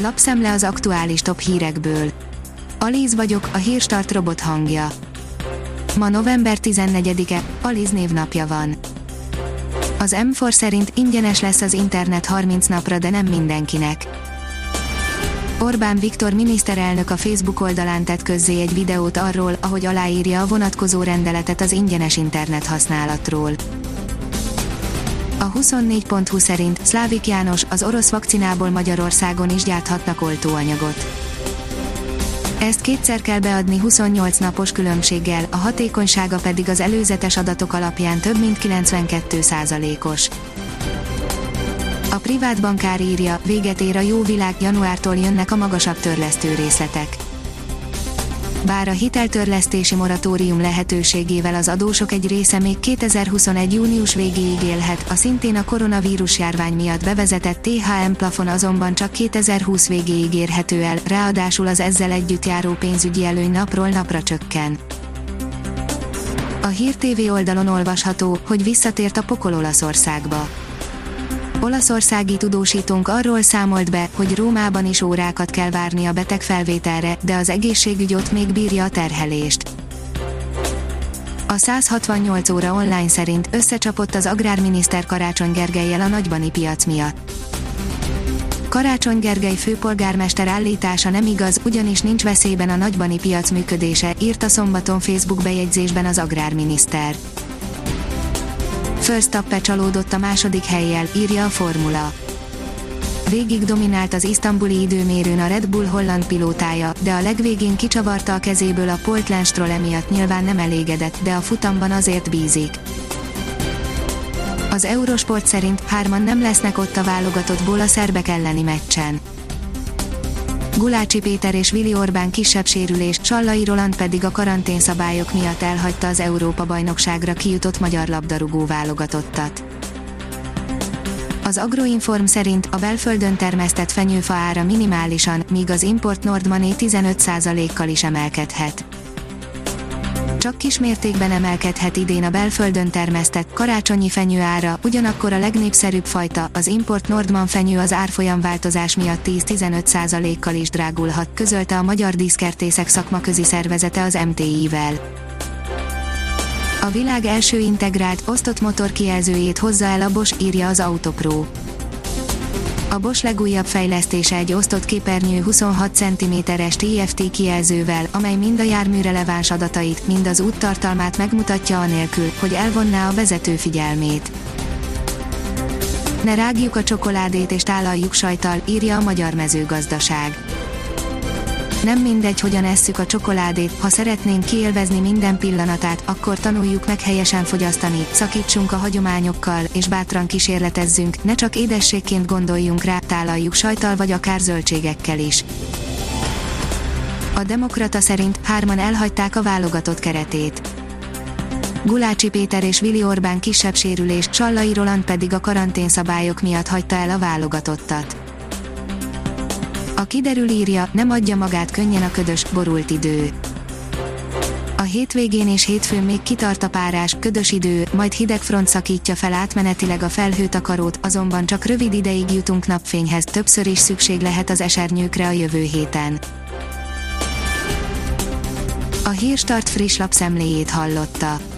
Lapszemle az aktuális top hírekből. Alíz vagyok, a hírstart robot hangja. Ma november 14-e, Alíz névnapja van. Az M4 szerint ingyenes lesz az internet 30 napra, de nem mindenkinek. Orbán Viktor miniszterelnök a Facebook oldalán tett közzé egy videót arról, ahogy aláírja a vonatkozó rendeletet az ingyenes internet használatról. A 24.20 szerint Szlávik János az orosz vakcinából Magyarországon is gyárthatnak oltóanyagot. Ezt kétszer kell beadni 28 napos különbséggel, a hatékonysága pedig az előzetes adatok alapján több mint 92 os A privát bankár írja, véget ér a jó világ, januártól jönnek a magasabb törlesztő részletek bár a hiteltörlesztési moratórium lehetőségével az adósok egy része még 2021. június végéig élhet, a szintén a koronavírus járvány miatt bevezetett THM plafon azonban csak 2020 végéig érhető el, ráadásul az ezzel együtt járó pénzügyi előny napról napra csökken. A Hír TV oldalon olvasható, hogy visszatért a pokol Olaszországba Olaszországi tudósítónk arról számolt be, hogy Rómában is órákat kell várni a beteg felvételre, de az egészségügy ott még bírja a terhelést. A 168 óra online szerint összecsapott az agrárminiszter Karácsony Gergelyel a nagybani piac miatt. Karácsony Gergely főpolgármester állítása nem igaz, ugyanis nincs veszélyben a nagybani piac működése, írta szombaton Facebook bejegyzésben az agrárminiszter. Verstappen csalódott a második helyjel, írja a formula. Végig dominált az isztambuli időmérőn a Red Bull holland pilótája, de a legvégén kicsavarta a kezéből a Portland Stroll emiatt nyilván nem elégedett, de a futamban azért bízik. Az Eurosport szerint hárman nem lesznek ott a válogatottból a szerbek elleni meccsen. Gulácsi Péter és Vili Orbán kisebb sérülés, Sallai Roland pedig a karanténszabályok miatt elhagyta az Európa-bajnokságra kijutott magyar labdarúgó válogatottat. Az Agroinform szerint a belföldön termesztett fenyőfa ára minimálisan, míg az import Nordmané 15%-kal is emelkedhet csak kis mértékben emelkedhet idén a belföldön termesztett karácsonyi fenyő ára, ugyanakkor a legnépszerűbb fajta, az import Nordman fenyő az árfolyam változás miatt 10-15%-kal is drágulhat, közölte a Magyar Díszkertészek szakmaközi szervezete az MTI-vel. A világ első integrált, osztott motor kijelzőjét hozza el a Bosch, írja az Autopro. A Bosch legújabb fejlesztése egy osztott képernyő 26 cm-es TFT kijelzővel, amely mind a jármű releváns adatait, mind az úttartalmát megmutatja anélkül, hogy elvonná a vezető figyelmét. Ne rágjuk a csokoládét és tálaljuk sajtal, írja a Magyar Mezőgazdaság. Nem mindegy, hogyan esszük a csokoládét, ha szeretnénk kiélvezni minden pillanatát, akkor tanuljuk meg helyesen fogyasztani, szakítsunk a hagyományokkal, és bátran kísérletezzünk, ne csak édességként gondoljunk rá, tálaljuk sajtal vagy akár zöldségekkel is. A Demokrata szerint hárman elhagyták a válogatott keretét. Gulácsi Péter és Vili Orbán kisebb sérülés, Sallai Roland pedig a karanténszabályok miatt hagyta el a válogatottat. A kiderül írja, nem adja magát könnyen a ködös, borult idő. A hétvégén és hétfőn még kitart a párás, ködös idő, majd hideg front szakítja fel átmenetileg a felhőtakarót, azonban csak rövid ideig jutunk napfényhez, többször is szükség lehet az esernyőkre a jövő héten. A Hírstart friss lapszemléjét hallotta.